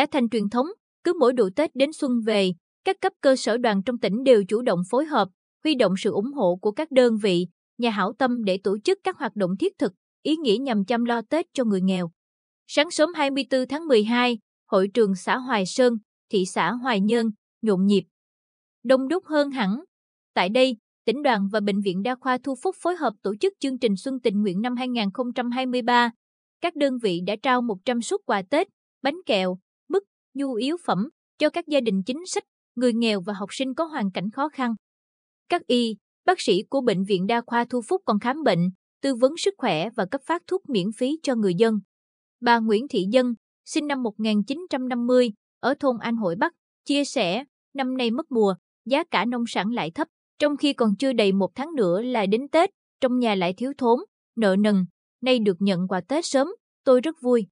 đã thành truyền thống, cứ mỗi độ Tết đến xuân về, các cấp cơ sở đoàn trong tỉnh đều chủ động phối hợp, huy động sự ủng hộ của các đơn vị, nhà hảo tâm để tổ chức các hoạt động thiết thực, ý nghĩa nhằm chăm lo Tết cho người nghèo. Sáng sớm 24 tháng 12, hội trường xã Hoài Sơn, thị xã Hoài Nhơn, nhộn nhịp. Đông đúc hơn hẳn. Tại đây, tỉnh đoàn và Bệnh viện Đa khoa Thu Phúc phối hợp tổ chức chương trình Xuân tình nguyện năm 2023. Các đơn vị đã trao 100 suất quà Tết, bánh kẹo, nhu yếu phẩm cho các gia đình chính sách, người nghèo và học sinh có hoàn cảnh khó khăn. Các y, bác sĩ của Bệnh viện Đa khoa Thu Phúc còn khám bệnh, tư vấn sức khỏe và cấp phát thuốc miễn phí cho người dân. Bà Nguyễn Thị Dân, sinh năm 1950, ở thôn An Hội Bắc, chia sẻ, năm nay mất mùa, giá cả nông sản lại thấp, trong khi còn chưa đầy một tháng nữa là đến Tết, trong nhà lại thiếu thốn, nợ nần, nay được nhận quà Tết sớm, tôi rất vui.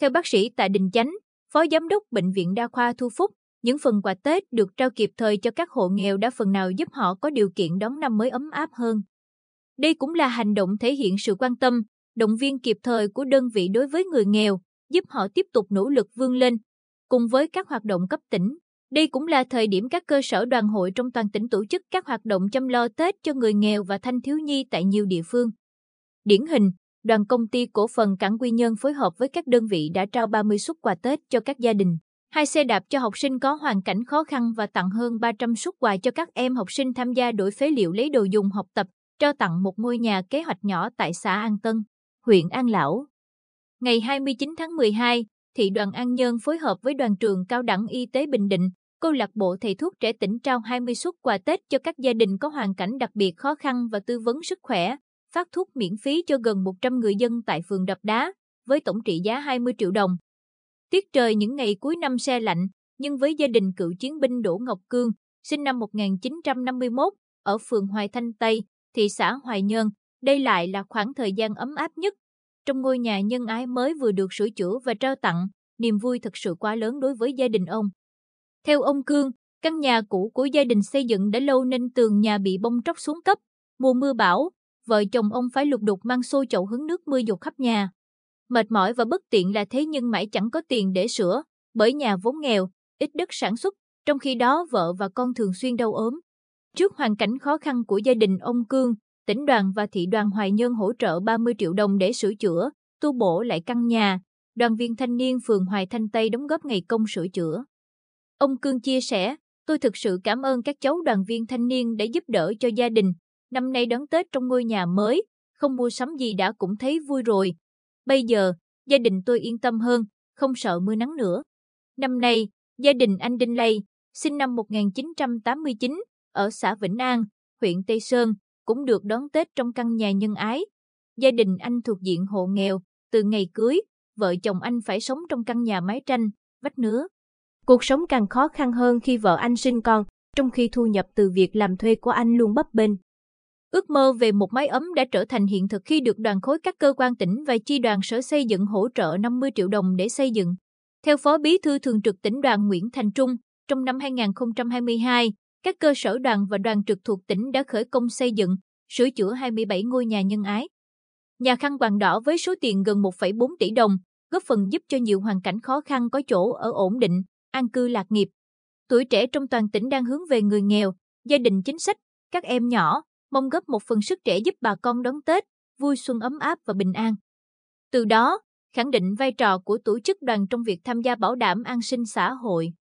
Theo bác sĩ Tạ Đình Chánh, Phó Giám đốc Bệnh viện Đa khoa Thu Phúc, những phần quà Tết được trao kịp thời cho các hộ nghèo đã phần nào giúp họ có điều kiện đón năm mới ấm áp hơn. Đây cũng là hành động thể hiện sự quan tâm, động viên kịp thời của đơn vị đối với người nghèo, giúp họ tiếp tục nỗ lực vươn lên. Cùng với các hoạt động cấp tỉnh, đây cũng là thời điểm các cơ sở đoàn hội trong toàn tỉnh tổ chức các hoạt động chăm lo Tết cho người nghèo và thanh thiếu nhi tại nhiều địa phương. Điển hình, đoàn công ty cổ phần Cảng Quy Nhơn phối hợp với các đơn vị đã trao 30 suất quà Tết cho các gia đình, hai xe đạp cho học sinh có hoàn cảnh khó khăn và tặng hơn 300 suất quà cho các em học sinh tham gia đổi phế liệu lấy đồ dùng học tập, trao tặng một ngôi nhà kế hoạch nhỏ tại xã An Tân, huyện An Lão. Ngày 29 tháng 12, thị đoàn An Nhơn phối hợp với đoàn trường cao đẳng y tế Bình Định, câu lạc bộ thầy thuốc trẻ tỉnh trao 20 suất quà Tết cho các gia đình có hoàn cảnh đặc biệt khó khăn và tư vấn sức khỏe, phát thuốc miễn phí cho gần 100 người dân tại phường Đập Đá, với tổng trị giá 20 triệu đồng. Tiết trời những ngày cuối năm xe lạnh, nhưng với gia đình cựu chiến binh Đỗ Ngọc Cương, sinh năm 1951, ở phường Hoài Thanh Tây, thị xã Hoài Nhơn, đây lại là khoảng thời gian ấm áp nhất. Trong ngôi nhà nhân ái mới vừa được sửa chữa và trao tặng, niềm vui thật sự quá lớn đối với gia đình ông. Theo ông Cương, căn nhà cũ của gia đình xây dựng đã lâu nên tường nhà bị bong tróc xuống cấp. Mùa mưa bão, vợ chồng ông phải lục đục mang xô chậu hứng nước mưa dột khắp nhà. Mệt mỏi và bất tiện là thế nhưng mãi chẳng có tiền để sửa, bởi nhà vốn nghèo, ít đất sản xuất, trong khi đó vợ và con thường xuyên đau ốm. Trước hoàn cảnh khó khăn của gia đình ông Cương, tỉnh đoàn và thị đoàn Hoài Nhơn hỗ trợ 30 triệu đồng để sửa chữa, tu bổ lại căn nhà. Đoàn viên thanh niên phường Hoài Thanh Tây đóng góp ngày công sửa chữa. Ông Cương chia sẻ, tôi thực sự cảm ơn các cháu đoàn viên thanh niên đã giúp đỡ cho gia đình. Năm nay đón Tết trong ngôi nhà mới, không mua sắm gì đã cũng thấy vui rồi. Bây giờ, gia đình tôi yên tâm hơn, không sợ mưa nắng nữa. Năm nay, gia đình anh Đinh Lây, sinh năm 1989, ở xã Vĩnh An, huyện Tây Sơn, cũng được đón Tết trong căn nhà nhân ái. Gia đình anh thuộc diện hộ nghèo, từ ngày cưới, vợ chồng anh phải sống trong căn nhà mái tranh, vách nứa. Cuộc sống càng khó khăn hơn khi vợ anh sinh con, trong khi thu nhập từ việc làm thuê của anh luôn bấp bênh. Ước mơ về một mái ấm đã trở thành hiện thực khi được đoàn khối các cơ quan tỉnh và chi đoàn sở xây dựng hỗ trợ 50 triệu đồng để xây dựng. Theo Phó Bí thư Thường trực tỉnh đoàn Nguyễn Thành Trung, trong năm 2022, các cơ sở đoàn và đoàn trực thuộc tỉnh đã khởi công xây dựng, sửa chữa 27 ngôi nhà nhân ái. Nhà khăn quàng đỏ với số tiền gần 1,4 tỷ đồng, góp phần giúp cho nhiều hoàn cảnh khó khăn có chỗ ở ổn định, an cư lạc nghiệp. Tuổi trẻ trong toàn tỉnh đang hướng về người nghèo, gia đình chính sách, các em nhỏ, mong góp một phần sức trẻ giúp bà con đón Tết, vui xuân ấm áp và bình an. Từ đó, khẳng định vai trò của tổ chức đoàn trong việc tham gia bảo đảm an sinh xã hội.